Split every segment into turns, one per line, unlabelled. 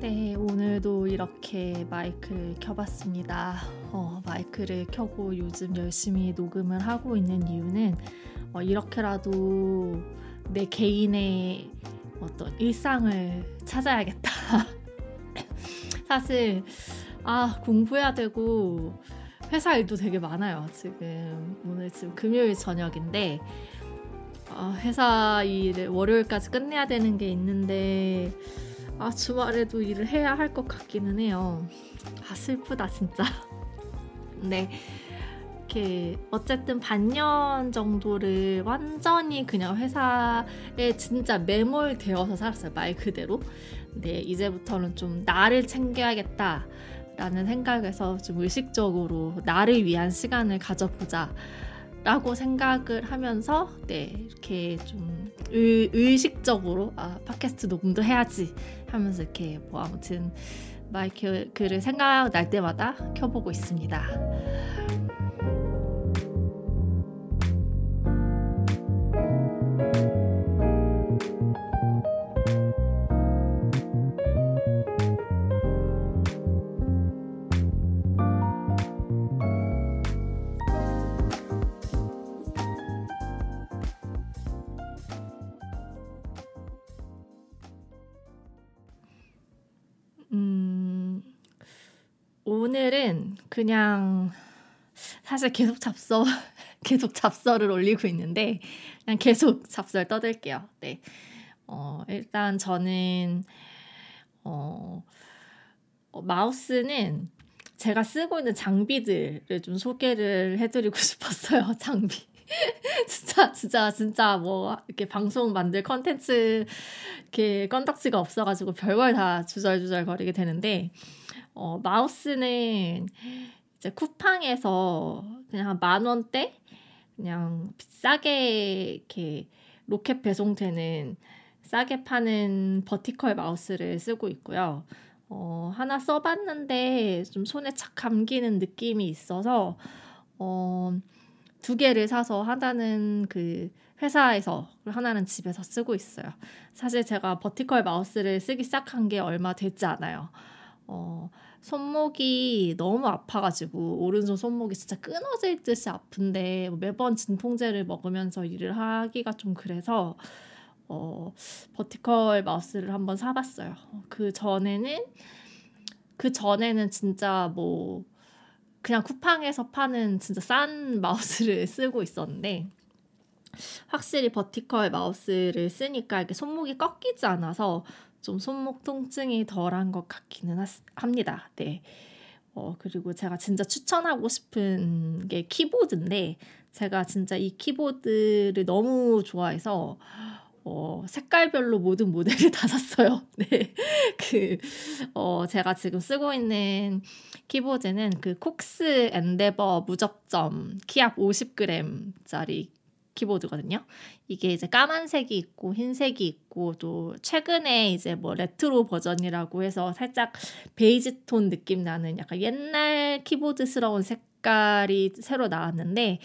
네, 오늘도 이렇게 마이크를 켜봤습니다. 어, 마이크를 켜고 요즘 열심히 녹음을 하고 있는 이유는 어, 이렇게라도 내 개인의 어떤 일상을 찾아야겠다. 사실 아 공부해야 되고 회사 일도 되게 많아요. 지금 오늘 지금 금요일 저녁인데 어, 회사 일을 월요일까지 끝내야 되는 게 있는데 아 주말에도 일을 해야 할 것 같기는 해요. 아 슬프다 진짜. 네. 이렇게 어쨌든 반년 정도를 완전히 그냥 회사에 진짜 매몰되어서 살았어요 말 그대로. 네 이제부터는 좀 나를 챙겨야겠다. 라는 생각에서 좀 의식적으로 나를 위한 시간을 가져보자 라고 생각을 하면서 네 이렇게 좀 의, 의식적으로 아 팟캐스트 녹음도 해야지 하면서 이렇게 뭐 아무튼 마이크를 생각날 때마다 켜보고 있습니다. 오늘은 그냥 사실 계속 잡서 계속 잡서를 올리고 있는데 그냥 계속 잡서를 떠들게요. 네. 어, 일단 저는 어, 어, 마우스는 제가 쓰고 있는 장비들을 좀 소개를 해드리고 싶었어요. 장비. 진짜 진짜 진짜 뭐 이렇게 방송 만들 컨텐츠 이렇게 건덕지가 없어가지고 별걸 다 주절주절 거리게 되는데 어, 마우스는 이제 쿠팡에서 그냥 한만 원대 그냥 비싸게 이렇게 로켓 배송되는 싸게 파는 버티컬 마우스를 쓰고 있고요. 어, 하나 써봤는데 좀 손에 착 감기는 느낌이 있어서 어, 두 개를 사서 하나는 그 회사에서 하나는 집에서 쓰고 있어요. 사실 제가 버티컬 마우스를 쓰기 시작한 게 얼마 되지 않아요. 어, 손목이 너무 아파가지고 오른손 손목이 진짜 끊어질 듯이 아픈데 뭐 매번 진통제를 먹으면서 일을 하기가 좀 그래서 어, 버티컬 마우스를 한번 사봤어요. 그 전에는 그 전에는 진짜 뭐 그냥 쿠팡에서 파는 진짜 싼 마우스를 쓰고 있었는데 확실히 vertical 마우스를 쓰니까 이렇게 손목이 꺾이지 않아서 좀 손목 통증이 덜한 것 같기는 하, 합니다. 네. 어, 그리고 제가 진짜 추천하고 싶은 게 키보드인데 제가 진짜 이 키보드를 너무 좋아해서 어, 색깔별로 모든 모델을 다 샀어요. 네. 그, 어, 제가 지금 쓰고 있는 키보드는 그 COX Endeavour 무접점 키압 50g짜리 키보드거든요. 이게 이제 까만색이 있고 흰색이 있고 또 최근에 이제 뭐 레트로 버전이라고 해서 살짝 베이지 톤 느낌 나는 약간 옛날 키보드스러운 색깔이 새로 나왔는데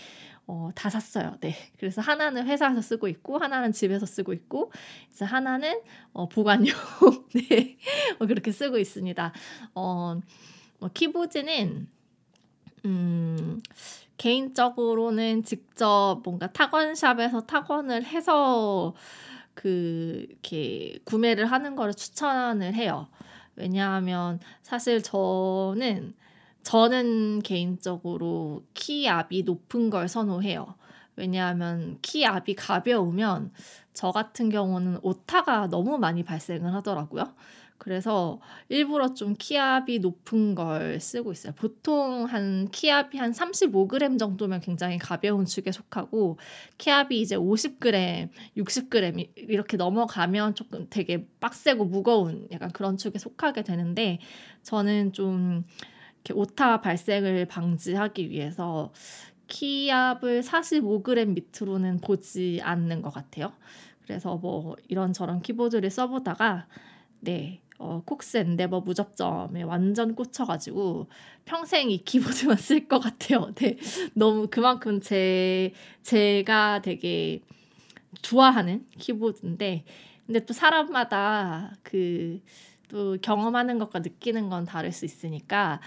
어, 다 샀어요. 네. 그래서 하나는 회사에서 쓰고 있고, 하나는 집에서 쓰고 있고, 이제 하나는 어, 보관용. 네. 어, 그렇게 쓰고 있습니다. 어, 뭐, 키보드는, 음, 개인적으로는 직접 뭔가 타건샵에서 타건을 해서 그, 이렇게 구매를 하는 거를 추천을 해요. 왜냐하면 사실 저는 저는 개인적으로 키압이 높은 걸 선호해요. 왜냐하면 키 압이 가벼우면 저 같은 경우는 오타가 너무 많이 발생을 하더라고요. 그래서 일부러 좀 키압이 높은 걸 쓰고 있어요. 보통 한 키압이 한 35g 정도면 굉장히 가벼운 축에 속하고 키압이 이제 50g, 60g 이렇게 넘어가면 조금 되게 빡세고 무거운 약간 그런 축에 속하게 되는데 저는 좀 이렇게 오타 발생을 방지하기 위해서 키압을 45g 밑으로는 보지 않는 것 같아요. 그래서 뭐 이런저런 키보드를 써보다가 네 어, 콕스 엔데버 무접점에 완전 꽂혀가지고 평생 이 키보드만 쓸 것 같아요. 네, 너무 그만큼 제 제가 되게 좋아하는 키보드인데, 근데 또 사람마다 그 또 경험하는 것과 느끼는 건 다를 수 있으니까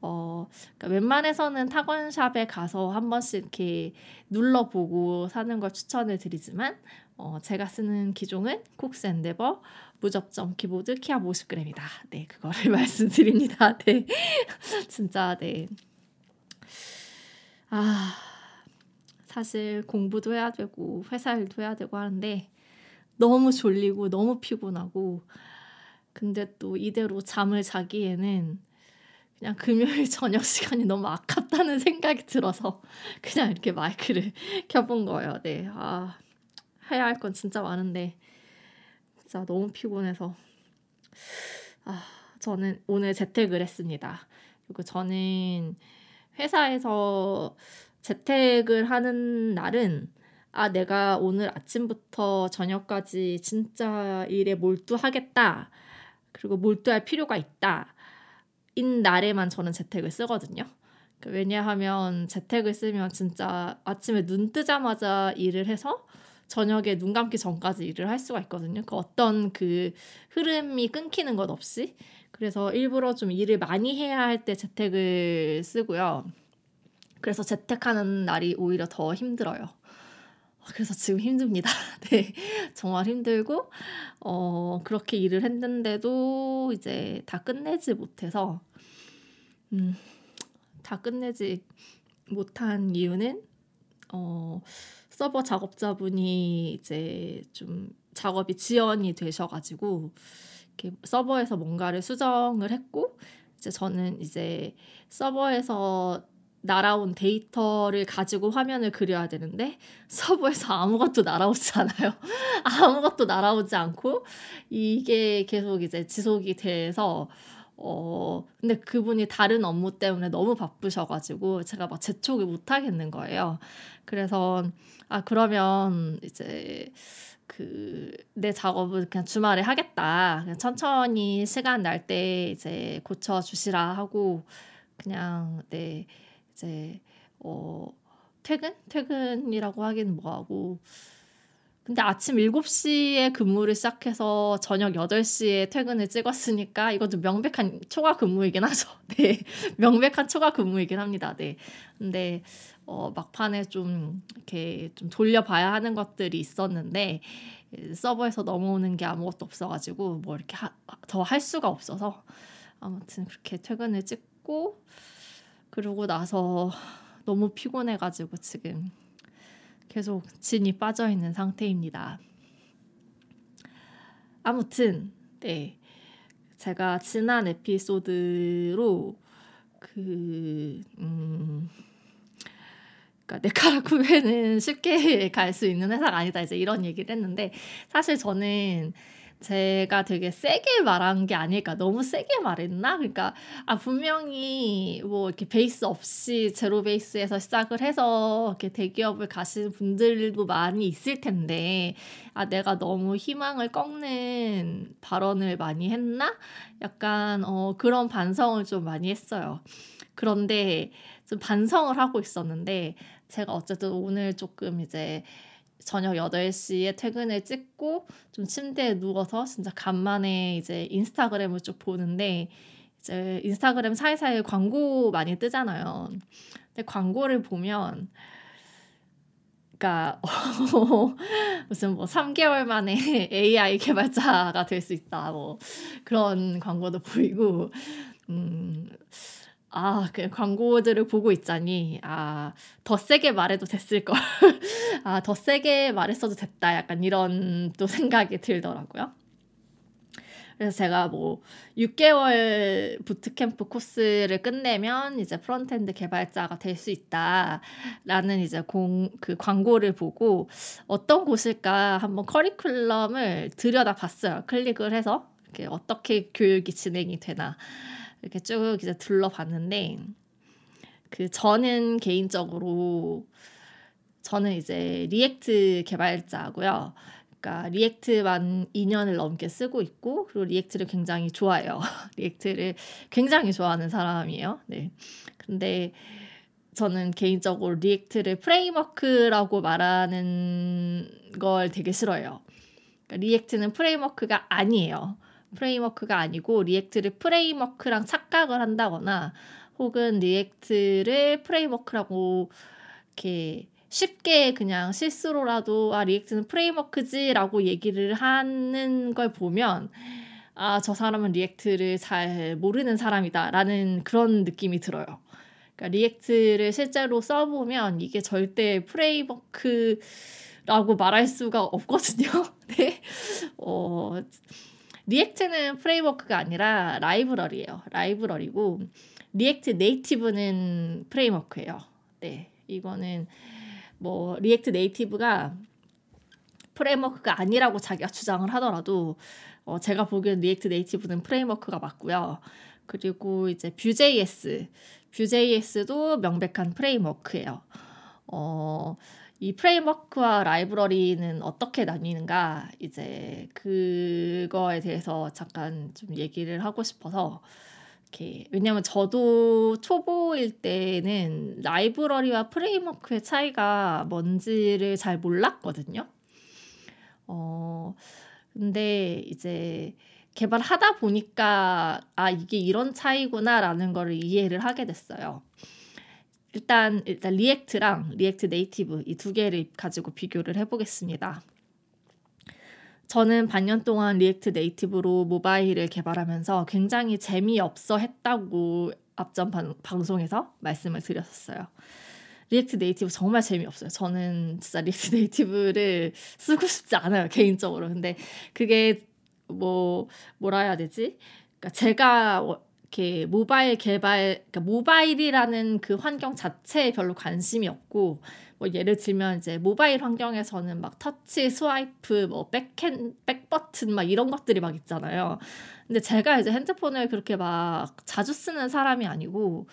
어, 그러니까 웬만해서는 타건샵에 가서 한 번씩 이렇게 눌러보고 사는 걸 추천을 드리지만 어, 제가 쓰는 기종은 콕스 엔데버 무접점 키보드 키아 50g이다. 네, 그거를 말씀드립니다. 네. 진짜 네. 아, 사실 공부도 해야 되고 회사 일도 해야 되고 하는데 너무 졸리고 너무 피곤하고 근데 또 이대로 잠을 자기에는 그냥 금요일 저녁 시간이 너무 아깝다는 생각이 들어서 그냥 이렇게 마이크를 켜본 거예요. 네. 아, 해야 할 건 진짜 많은데 진짜 너무 피곤해서 아, 저는 오늘 재택을 했습니다. 그리고 저는 회사에서 재택을 하는 날은 아, 내가 오늘 아침부터 저녁까지 진짜 일에 몰두하겠다. 그리고 몰두할 필요가 있다. 인 날에만 저는 재택을 쓰거든요. 그 왜냐하면 재택을 쓰면 진짜 아침에 눈 뜨자마자 일을 해서 저녁에 눈 감기 전까지 일을 할 수가 있거든요. 그 어떤 그 흐름이 끊기는 것 없이. 그래서 일부러 좀 일을 많이 해야 할 때 재택을 쓰고요. 그래서 재택하는 날이 오히려 더 힘들어요. 그래서 지금 힘듭니다. 네. 정말 힘들고, 어, 그렇게 일을 했는데도 이제 다 끝내지 못해서, 음, 다 끝내지 못한 이유는, 어, 서버 작업자분이 이제 좀 작업이 지연이 되셔가지고 이렇게 서버에서 뭔가를 수정을 했고 이제 저는 이제 서버에서 날아온 데이터를 가지고 화면을 그려야 되는데 서버에서 아무것도 날아오지 않아요. 아무것도 날아오지 않고 이게 계속 이제 지속이 돼서 어, 근데 그분이 다른 업무 때문에 너무 바쁘셔가지고 제가 막 재촉을 못 하겠는 거예요. 그래서, 아, 그러면 이제 그 내 작업을 그냥 주말에 하겠다. 그냥 천천히 시간 날 때 이제 고쳐 주시라 하고 그냥 네, 이제 어, 퇴근? 퇴근이라고 하긴 뭐하고 근데 아침 7시에 근무를 시작해서 저녁 8시에 퇴근을 찍었으니까 이것도 명백한 초과 근무이긴 하죠. 네. 명백한 초과 근무이긴 합니다. 네. 근데 어 막판에 좀 이렇게 좀 돌려봐야 하는 것들이 있었는데 서버에서 넘어오는 게 아무것도 없어 가지고 뭐 이렇게 더 할 수가 없어서 아무튼 그렇게 퇴근을 찍고 그러고 나서 너무 피곤해 가지고 지금 계속 진이 빠져 있는 상태입니다. 아무튼 네 제가 지난 에피소드로 그 음, 그러니까 네카라쿠베는 쉽게 갈 수 있는 회사가 아니다 이제 이런 얘기를 했는데 사실 저는 제가 되게 세게 말한 게 아닐까 너무 세게 말했나? 그러니까 아 분명히 뭐 이렇게 베이스 없이 제로 베이스에서 시작을 해서 이렇게 대기업을 가시는 분들도 많이 있을 텐데 아 내가 너무 희망을 꺾는 발언을 많이 했나? 약간 어 그런 반성을 좀 많이 했어요. 그런데 좀 반성을 하고 있었는데 제가 어쨌든 오늘 조금 이제 저녁 8시에 퇴근을 찍고 좀 침대에 누워서 진짜 간만에 이제 인스타그램을 쭉 보는데 이제 인스타그램 사이사이 광고 많이 뜨잖아요. 근데 광고를 보면 그러니까 무슨 뭐 3개월 만에 AI 개발자가 될 수 있다 뭐 그런 광고도 보이고 음 아, 그 광고들을 보고 있자니, 아, 더 세게 말해도 됐을 걸. 아, 더 세게 말했어도 됐다. 약간 이런 또 생각이 들더라고요. 그래서 제가 뭐 6개월 부트캠프 코스를 끝내면 이제 frontend 개발자가 될 수 있다라는 이제 공, 그 광고를 보고 어떤 곳일까 한번 커리큘럼을 들여다 봤어요. 클릭을 해서 이렇게 어떻게 교육이 진행이 되나. 이렇게 쭉 이제 둘러봤는데 그 저는 개인적으로 저는 이제 React 개발자고요. 그러니까 React만 2년을 넘게 쓰고 있고 그리고 React를 굉장히 좋아해요. React를 굉장히 좋아하는 사람이에요. 네. 근데 저는 개인적으로 React를 framework라고 말하는 걸 되게 싫어해요. 그러니까 React는 framework가 아니에요. framework가 아니고 React를 framework랑 착각을 한다거나 혹은 React를 framework라고 이렇게 쉽게 그냥 실수로라도 아 React는 framework지라고 얘기를 하는 걸 보면 아 저 사람은 React를 잘 모르는 사람이다라는 그런 느낌이 들어요. 그러니까 React를 실제로 써보면 이게 절대 framework 라고 말할 수가 없거든요. 네. 어, React는 framework가 아니라 라이브러리예요. 라이브러리고 React Native는 framework예요. 네. 이거는 뭐 React Native가 framework가 아니라고 자기가 주장을 하더라도 어, 제가 보기엔 React Native는 framework가 맞고요. 그리고 이제 Vue.js, Vue.js도 명백한 framework예요. 어, 이 프레임워크와 라이브러리는 어떻게 나뉘는가 이제 그거에 대해서 잠깐 좀 얘기를 하고 싶어서 이렇게 왜냐면 저도 초보일 때는 라이브러리와 프레임워크의 차이가 뭔지를 잘 몰랐거든요. 어 근데 이제 개발하다 보니까 아 이게 이런 차이구나라는 거를 이해를 하게 됐어요. 일단 일단 React랑 React Native 이 두 개를 가지고 비교를 해보겠습니다. 저는 반년 동안 React Native로 모바일을 개발하면서 굉장히 재미없어 했다고 앞전 방, 방송에서 말씀을 드렸었어요. React Native 정말 재미없어요. 저는 진짜 React Native를 쓰고 싶지 않아요, 개인적으로. 근데 그게 뭐 뭐라 해야 되지? 그러니까 제가 이렇게 모바일 개발, 그러니까 모바일이라는 그 환경 자체에 별로 관심이 없고, 뭐 예를 들면 이제 모바일 환경에서는 막 터치, 스와이프, 뭐 백핸, 백버튼 막 이런 것들이 막 있잖아요. 근데 제가 이제 핸드폰을 그렇게 막 자주 쓰는 사람이 아니고,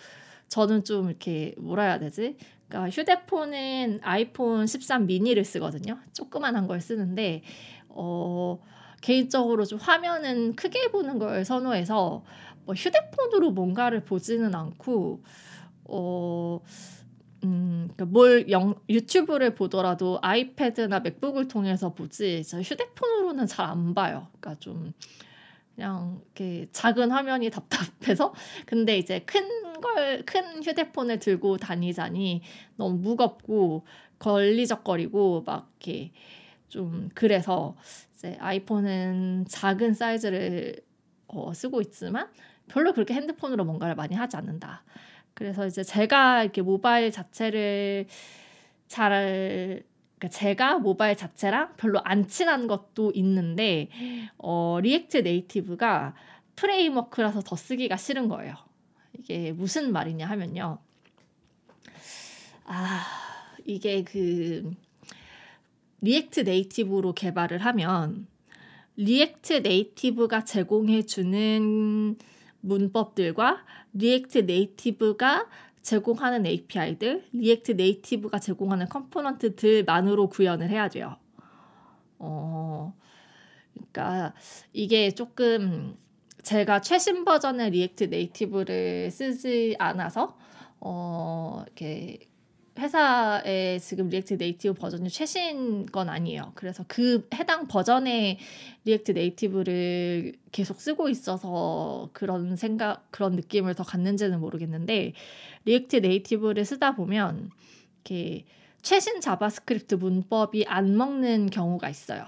저는 좀 이렇게 뭐라 해야 되지? 그러니까 휴대폰은 아이폰 13 미니를 쓰거든요. 조그만한 걸 쓰는데, 어, 개인적으로 좀 화면은 크게 보는 걸 선호해서 뭐 휴대폰으로 뭔가를 보지는 않고 어. 음, 그러니까 뭘 영, 유튜브를 보더라도 아이패드나 맥북을 통해서 보지, 저 휴대폰으로는 잘 안 봐요. 그러니까 좀 그냥 이렇게 작은 화면이 답답해서 근데 이제 큰 걸 큰 휴대폰을 들고 다니자니 너무 무겁고 걸리적거리고 막 이렇게 좀 그래서 이제 아이폰은 작은 사이즈를 어, 쓰고 있지만 별로 그렇게 핸드폰으로 뭔가를 많이 하지 않는다. 그래서 이제 제가 이렇게 모바일 자체를 잘 그러니까 제가 모바일 자체랑 별로 안 친한 것도 있는데 어, React Native가 framework라서 더 쓰기가 싫은 거예요. 이게 무슨 말이냐 하면요. 아, 이게 그 React Native로 개발을 하면 React Native가 제공해주는 문법들과 React Native가 제공하는 API들, React Native가 제공하는 component들만으로 구현을 해야 돼요. 어, 그러니까 이게 조금 제가 최신 버전의 React Native를 쓰지 않아서 어, 이렇게 회사의 지금 React Native 버전이 최신 건 아니에요. 그래서 그 해당 버전의 React Native를 계속 쓰고 있어서 그런 생각, 그런 느낌을 더 갖는지는 모르겠는데 React Native를 쓰다 보면 이렇게 최신 JavaScript 문법이 안 먹는 경우가 있어요.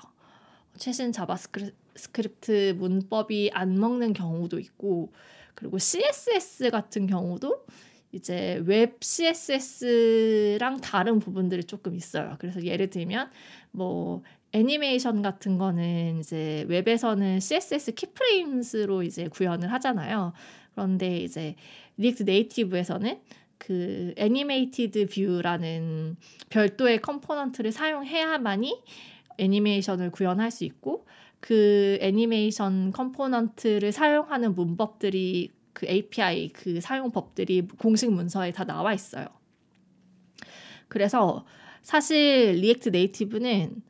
최신 JavaScript 문법이 안 먹는 경우도 있고 그리고 CSS 같은 경우도 이제 웹 CSS랑 다른 부분들이 조금 있어요. 그래서 예를 들면 뭐 애니메이션 같은 거는 이제 웹에서는 CSS keyframes로 이제 구현을 하잖아요. 그런데 이제 React Native에서는 그 Animated View라는 별도의 component를 사용해야만이 애니메이션을 구현할 수 있고 그 애니메이션 component를 사용하는 문법들이 그 API 그 사용법들이 공식 문서에 다 나와 있어요. 그래서 사실 React Native는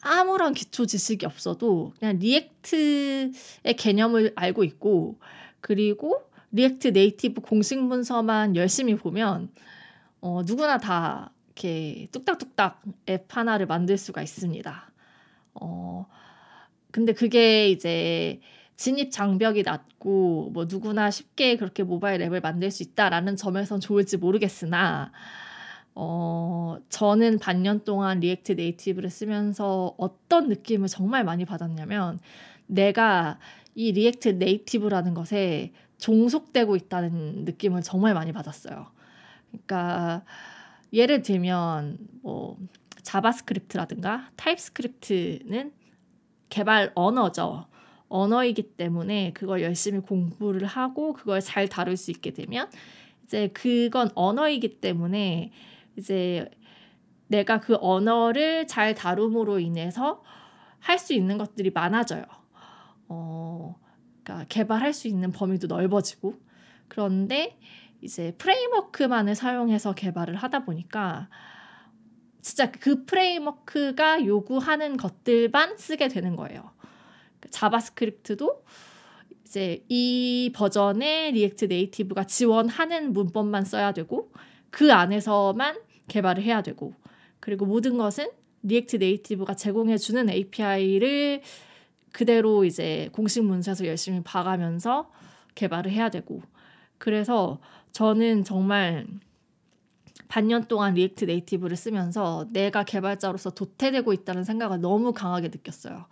아무런 기초 지식이 없어도 그냥 React의 개념을 알고 있고 그리고 React Native 공식 문서만 열심히 보면 어, 누구나 다 이렇게 뚝딱뚝딱 앱 하나를 만들 수가 있습니다. 어, 근데 그게 이제 진입 장벽이 낮고 뭐 누구나 쉽게 그렇게 모바일 앱을 만들 수 있다라는 점에선 좋을지 모르겠으나 어, 저는 반년 동안 React Native를 쓰면서 어떤 느낌을 정말 많이 받았냐면 내가 이 React Native라는 것에 종속되고 있다는 느낌을 정말 많이 받았어요. 그러니까 예를 들면 뭐 JavaScript라든가 TypeScript는 개발 언어죠. 언어이기 때문에 그걸 열심히 공부를 하고 그걸 잘 다룰 수 있게 되면 이제 그건 언어이기 때문에 이제 내가 그 언어를 잘 다룸으로 인해서 할 수 있는 것들이 많아져요. 어, 그러니까 개발할 수 있는 범위도 넓어지고 그런데 이제 framework만을 사용해서 개발을 하다 보니까 진짜 그 framework가 요구하는 것들만 쓰게 되는 거예요. 그 JavaScript도 이제 이 버전의 React Native가 지원하는 문법만 써야 되고 그 안에서만 개발을 해야 되고 그리고 모든 것은 React Native가 제공해 주는 API를 그대로 이제 공식 문서에서 열심히 봐가면서 개발을 해야 되고 그래서 저는 정말 반년 동안 React Native를 쓰면서 내가 개발자로서 도태되고 있다는 생각을 너무 강하게 느꼈어요.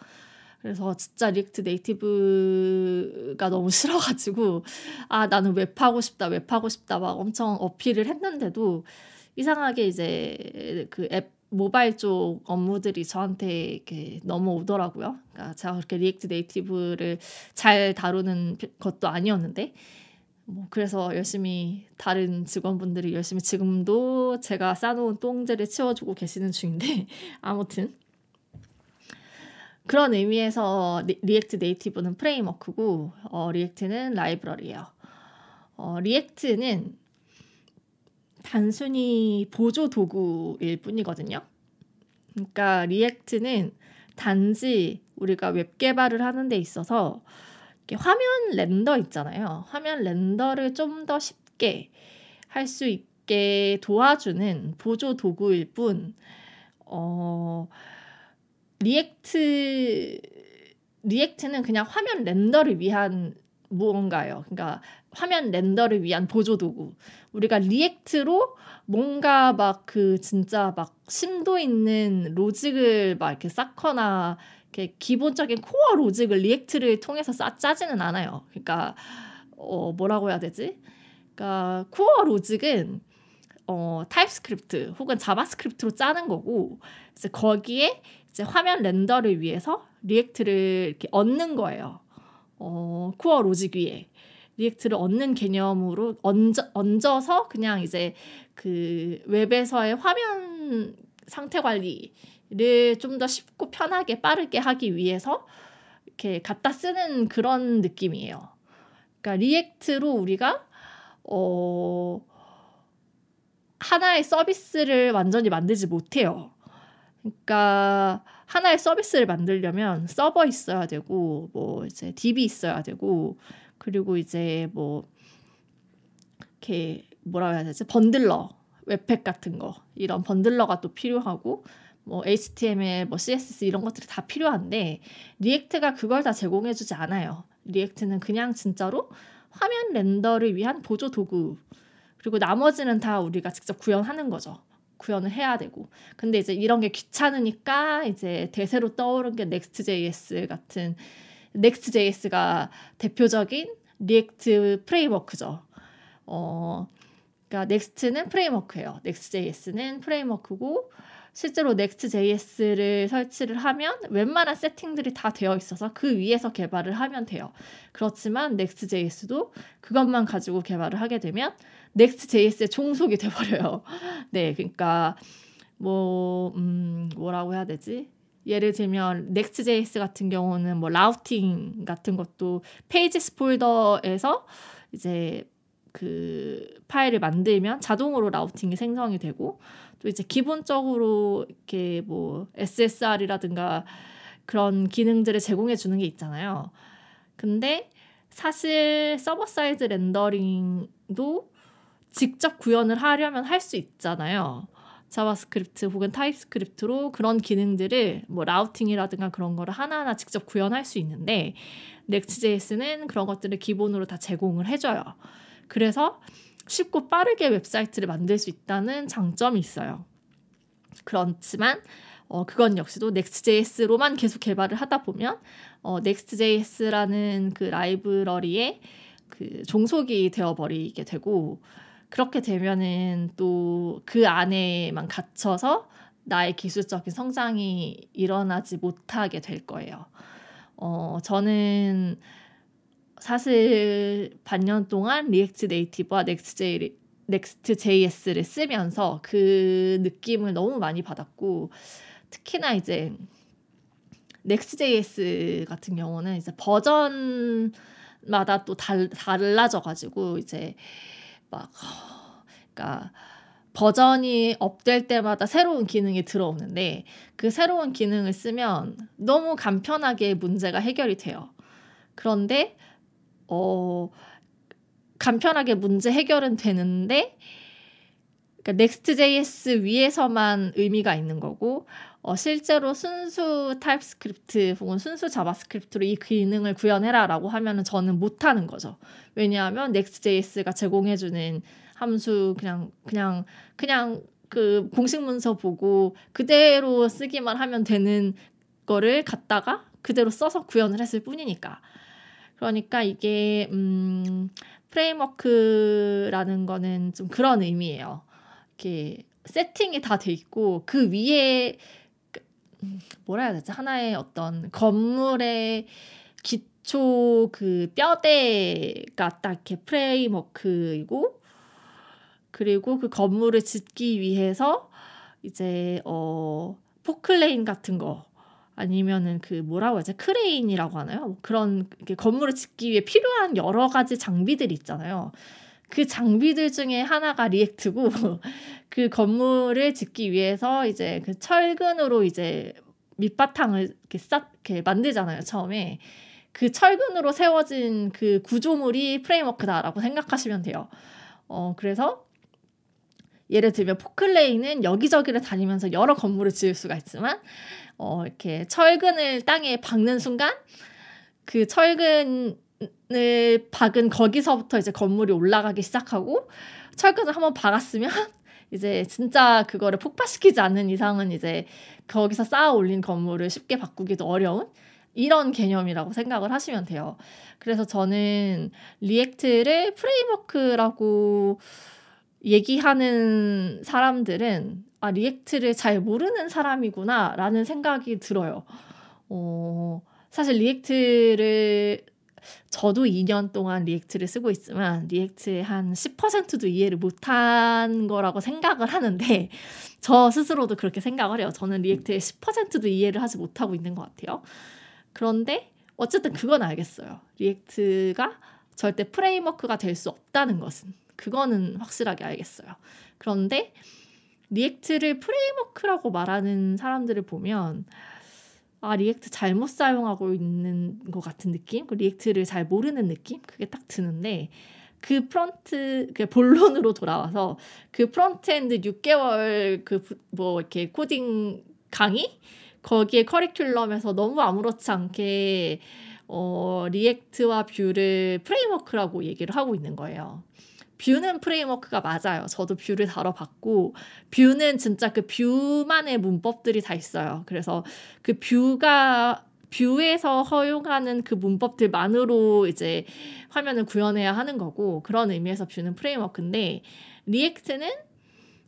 그래서 진짜 React Native가 너무 싫어가지고 아 나는 웹 하고 싶다 웹 하고 싶다 막 엄청 어필을 했는데도 이상하게 이제 그 앱 모바일 쪽 업무들이 저한테 이렇게 넘어오더라고요. 그러니까 제가 그렇게 React Native를 잘 다루는 것도 아니었는데 뭐 그래서 열심히 다른 직원분들이 열심히 지금도 제가 쌓아놓은 똥들을 치워주고 계시는 중인데 아무튼 그런 의미에서 React Native는 framework고 어, React는 라이브러리예요. 어, React는 단순히 보조 도구일 뿐이거든요. 그러니까 React는 단지 우리가 웹 개발을 하는 데 있어서 화면 render 있잖아요. 화면 render를 좀 더 쉽게 할 수 있게 도와주는 보조 도구일 뿐, 어, React React는 그냥 화면 render를 위한 무언가요. 그러니까 화면 render를 위한 보조 도구. 우리가 React로 뭔가 막 그 진짜 막 심도 있는 logic을 막 이렇게 쌓거나 이렇게 기본적인 코어 logic을 React를 통해서 쌓, 짜지는 않아요. 그러니까 어 뭐라고 해야 되지? 그러니까 코어 logic은 어 TypeScript 혹은 JavaScript로 짜는 거고 이제 거기에 이제 화면 render를 위해서 React를 이렇게 얹는 거예요. 어, 코어 logic 위에 React를 얹는 개념으로 얹어, 얹어서 그냥 이제 그 웹에서의 화면 상태 관리를 좀 더 쉽고 편하게 빠르게 하기 위해서 이렇게 갖다 쓰는 그런 느낌이에요. 그러니까 React로 우리가 어 하나의 서비스를 완전히 만들지 못해요. 그러니까 하나의 서비스를 만들려면 서버 있어야 되고 뭐 이제 DB 있어야 되고 그리고 이제 뭐 이렇게 뭐라 해야 되지 bundler webpack 같은 거 이런 bundler가 또 필요하고 뭐 HTML, 뭐 CSS 이런 것들이 다 필요한데 React가 그걸 다 제공해주지 않아요. React는 그냥 진짜로 화면 render를 위한 보조 도구 그리고 나머지는 다 우리가 직접 구현하는 거죠. 구현을 해야 되고. 근데 이제 이런 게 귀찮으니까 이제 대세로 떠오른 게 Next.js 같은 Next.js가 대표적인 React framework죠. 어, 그러니까 Next는 framework예요. Next.js는 framework고 실제로 Next.js를 설치를 하면 웬만한 세팅들이 다 되어 있어서 그 위에서 개발을 하면 돼요. 그렇지만 Next.js도 그것만 가지고 개발을 하게 되면 Next.js에 종속이 돼버려요. 네, 그러니까 뭐 음, 뭐라고 해야 되지? 예를 들면 Next.js 같은 경우는 뭐 routing 같은 것도 pages 폴더에서 이제 그 파일을 만들면 자동으로 routing이 생성이 되고 또 이제 기본적으로 이렇게 뭐 SSR이라든가 그런 기능들을 제공해 주는 게 있잖아요. 근데 사실 server side rendering도 직접 구현을 하려면 할 수 있잖아요. JavaScript 혹은 TypeScript로 그런 기능들을 뭐 routing이라든가 그런 거를 하나하나 직접 구현할 수 있는데 Next.js는 그런 것들을 기본으로 다 제공을 해줘요. 그래서 쉽고 빠르게 웹사이트를 만들 수 있다는 장점이 있어요. 그렇지만 어, 그건 역시도 Next.js로만 계속 개발을 하다 보면 어, Next.js라는 그 라이브러리에 그 종속이 되어버리게 되고 그렇게 되면은 또 그 안에만 갇혀서 나의 기술적인 성장이 일어나지 못하게 될 거예요. 어, 저는 사실 반년 동안 React Native와 Next Next.js를 쓰면서 그 느낌을 너무 많이 받았고 특히나 이제 Next.js 같은 경우는 이제 버전마다 또 달, 달라져 가지고 이제 막 그러니까 버전이 업될 때마다 새로운 기능이 들어오는데 그 새로운 기능을 쓰면 너무 간편하게 문제가 해결이 돼요. 그런데 어 간편하게 문제 해결은 되는데 그러니까 Next.js 위에서만 의미가 있는 거고 어, 실제로 순수 TypeScript 혹은 순수 JavaScript로 이 기능을 구현해라라고 하면은 저는 못하는 거죠. 왜냐하면 Next.js가 제공해주는 함수 그냥 그냥 그냥 그 공식 문서 보고 그대로 쓰기만 하면 되는 거를 갖다가 그대로 써서 구현을 했을 뿐이니까. 그러니까 이게 음 프레임워크라는 거는 좀 그런 의미예요. 이렇게 세팅이 다 돼 있고 그 위에 뭐라 해야 되지? 하나의 어떤 건물의 기초 그 뼈대가 딱 이렇게 framework이고 그리고 그 건물을 짓기 위해서 이제 어 포클레인 같은 거 아니면은 그 뭐라고 하지 크레인이라고 하나요? 뭐 그런 건물을 짓기 위해 필요한 여러 가지 장비들이 있잖아요. 그 장비들 중에 하나가 React고 그 건물을 짓기 위해서 이제 그 철근으로 이제 밑바탕을 이렇게 싹 이렇게 만들잖아요 처음에 그 철근으로 세워진 그 구조물이 프레임워크다라고 생각하시면 돼요. 어 그래서 예를 들면 포클레이는 여기저기를 다니면서 여러 건물을 지을 수가 있지만 어 이렇게 철근을 땅에 박는 순간 그 철근 을 박은 거기서부터 이제 건물이 올라가기 시작하고 철근을 한번 박았으면 이제 진짜 그거를 폭파시키지 않는 이상은 이제 거기서 쌓아 올린 건물을 쉽게 바꾸기도 어려운 이런 개념이라고 생각을 하시면 돼요. 그래서 저는 React를 framework라고 얘기하는 사람들은 아, React를 잘 모르는 사람이구나 라는 생각이 들어요. 어, 사실 React를 저도 2년 동안 React를 쓰고 있지만 React의 한 10%도 이해를 못한 거라고 생각을 하는데 저 스스로도 그렇게 생각을 해요. 저는 React의 10%도 이해를 하지 못하고 있는 것 같아요. 그런데 어쨌든 그건 알겠어요. React가 절대 framework가 될 수 없다는 것은 그거는 확실하게 알겠어요. 그런데 React를 framework라고 말하는 사람들을 보면 아 React 잘못 사용하고 있는 것 같은 느낌, 그 React를 잘 모르는 느낌? 그게 딱 드는데 그 front 그 본론으로 돌아와서 그 frontend 6개월 그 뭐 이렇게 코딩 강의? 거기에 커리큘럼에서 너무 아무렇지 않게 어 React와 Vue를 framework라고 얘기를 하고 있는 거예요. 뷰는 프레임워크가 맞아요. 저도 뷰를 다뤄봤고 뷰는 진짜 그 뷰만의 문법들이 다 있어요. 그래서 그 Vue가 Vue에서 허용하는 그 문법들만으로 이제 화면을 구현해야 하는 거고 그런 의미에서 뷰는 프레임워크인데 리액트는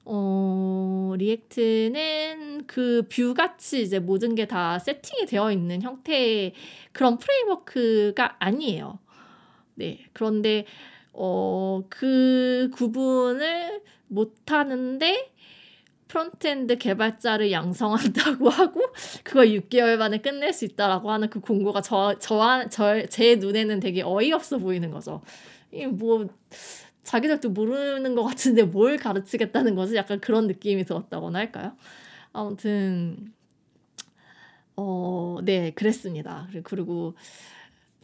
어, 리액트는 그 뷰 같이 이제 모든 게 다 세팅이 되어 있는 형태의 그런 framework가 아니에요. 네. 그런데 어, 그 구분을 못 하는데 frontend 개발자를 양성한다고 하고 그걸 6개월 만에 끝낼 수 있다라고 하는 그 공고가 저, 저, 저, 제 눈에는 되게 어이없어 보이는 거죠. 이뭐 자기들도 모르는 것 같은데 뭘 가르치겠다는 거지? 약간 그런 느낌이 들었다고나 할까요? 아무튼 어, 네, 그랬습니다. 그리고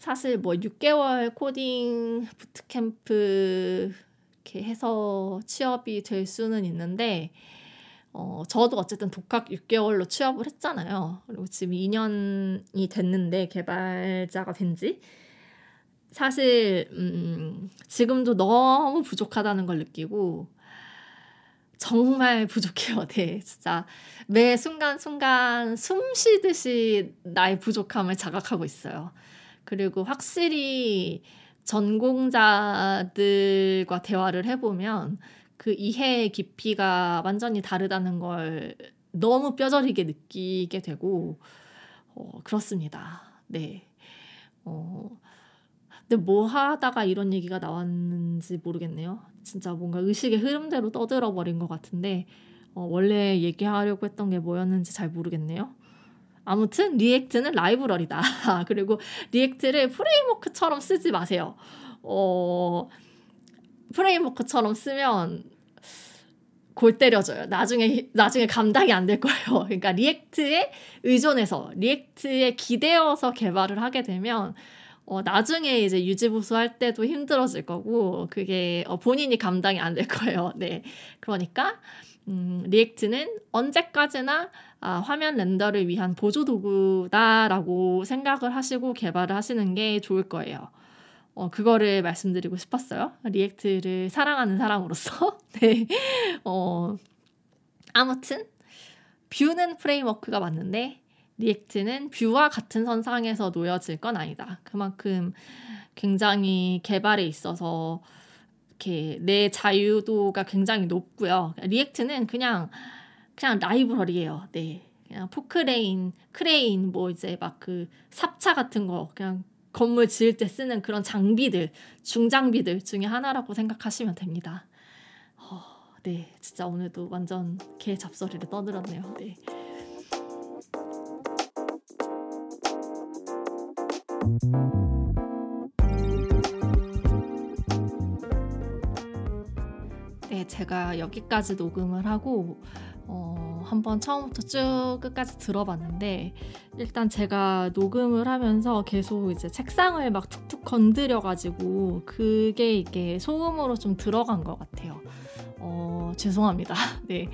사실 뭐 6개월 코딩 부트캠프 이렇게 해서 취업이 될 수는 있는데 어, 저도 어쨌든 독학 6개월로 취업을 했잖아요. 그리고 지금 2년이 됐는데 개발자가 된 지. 사실, 음, 지금도 너무 부족하다는 걸 느끼고, 정말 부족해요. 네, 진짜. 매 순간순간 숨 쉬듯이 나의 부족함을 자각하고 있어요. 그리고 확실히 전공자들과 대화를 해보면 그 이해의 깊이가 완전히 다르다는 걸 너무 뼈저리게 느끼게 되고, 어, 그렇습니다. 네. 어, 근데 뭐 하다가 이런 얘기가 나왔는지 모르겠네요. 진짜 뭔가 의식의 흐름대로 떠들어 버린 것 같은데, 어, 원래 얘기하려고 했던 게 뭐였는지 잘 모르겠네요. 아무튼 React는 라이브러리다. 그리고 React를 framework처럼 쓰지 마세요. 어, framework처럼 쓰면 골 때려져요. 나중에 나중에 감당이 안 될 거예요. 그러니까 React에 의존해서 React에 기대어서 개발을 하게 되면 어, 나중에 이제 유지보수 할 때도 힘들어질 거고 그게 어, 본인이 감당이 안 될 거예요. 네, 그러니까 음, React는 언제까지나 아, 화면 render를 위한 보조 도구다라고 생각을 하시고 개발을 하시는 게 좋을 거예요. 어, 그거를 말씀드리고 싶었어요. React를 사랑하는 사람으로서. 네. 어, 아무튼, 뷰는 프레임워크가 맞는데, 리액트는 뷰와 같은 선상에서 놓여질 건 아니다. 그만큼 굉장히 개발에 있어서 이렇게 내 자유도가 굉장히 높고요. 리액트는 그냥 그냥 라이브러리예요. 네. 그냥 포크레인, 크레인, 뭐 이제 막 그 삽차 같은 거 그냥 건물 지을 때 쓰는 그런 장비들, 중장비들 중에 하나라고 생각하시면 됩니다. 어, 네, 진짜 오늘도 완전 개 잡소리를 떠들었네요. 네. 네, 제가 여기까지 녹음을 하고 어, 한번 처음부터 쭉 끝까지 들어봤는데 일단 제가 녹음을 하면서 계속 이제 책상을 막 툭툭 건드려 가지고 그게 이게 소음으로 좀 들어간 것 같아요. 어, 죄송합니다. 네.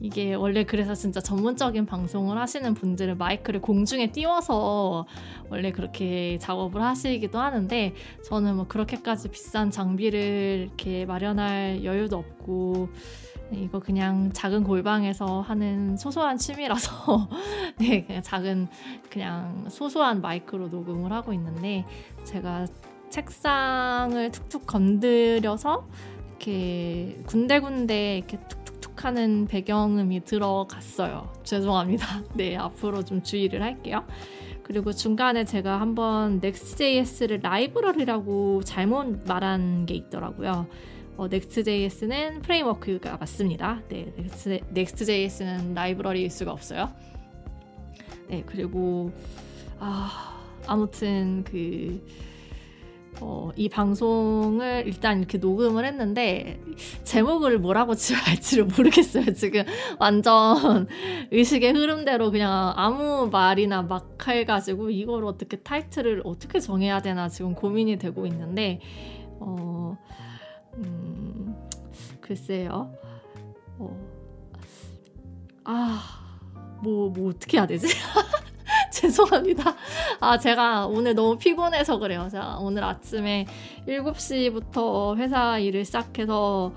이게 원래 그래서 진짜 전문적인 방송을 하시는 분들은 마이크를 공중에 띄워서 원래 그렇게 작업을 하시기도 하는데 저는 뭐 그렇게까지 비싼 장비를 이렇게 마련할 여유도 없고 이거 그냥 작은 골방에서 하는 소소한 취미라서 네 그냥 작은 그냥 소소한 마이크로 녹음을 하고 있는데 제가 책상을 툭툭 건드려서 이렇게 군데군데 이렇게 툭툭툭 하는 배경음이 들어갔어요. 죄송합니다. 네 앞으로 좀 주의를 할게요. 그리고 중간에 제가 한번 Next.js를 라이브러리라고 잘못 말한 게 있더라고요. 어, Next.js는 프레임워크가 맞습니다. 네, Next, j s 는 라이브러리일 수가 없어요. 네, 그리고 아, 아무튼 그 어, 이 방송을 일단 이렇게 녹음을 했는데 제목을 뭐라고 지어야 할지를 모르겠어요. 지금 완전 의식의 흐름대로 그냥 아무 말이나 막 해가지고 이걸 어떻게 타이틀을 어떻게 정해야 되나 지금 고민이 되고 있는데 어, 음, 글쎄요. 어, 아, 뭐, 뭐 어떻게 해야 되지? 죄송합니다. 아, 제가 오늘 너무 피곤해서 그래요. 자, 오늘 아침에 7시부터 회사 일을 시작해서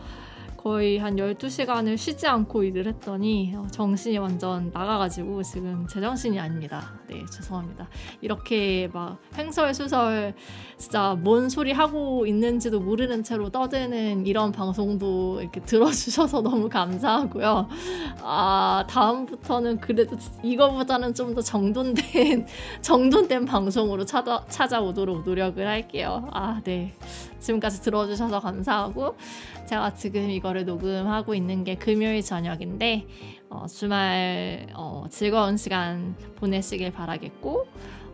거의 한 12시간을 쉬지 않고 일을 했더니 어, 정신이 완전 나가가지고 지금 제정신이 아닙니다. 네, 죄송합니다. 이렇게 막 횡설수설 진짜 뭔 소리 하고 있는지도 모르는 채로 떠드는 이런 방송도 이렇게 들어주셔서 너무 감사하고요. 아, 다음부터는 그래도 이거보다는 좀 더 정돈된, 정돈된 방송으로 찾아, 찾아오도록 노력을 할게요. 아, 네. 지금까지 들어주셔서 감사하고 제가 지금 이거를 녹음하고 있는 게 금요일 저녁인데 어, 주말 어, 즐거운 시간 보내시길 바라겠고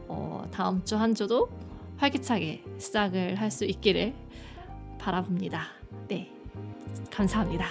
어, 다음 주 한 주도 활기차게 시작을 할 수 있기를 바라봅니다. 네, 감사합니다.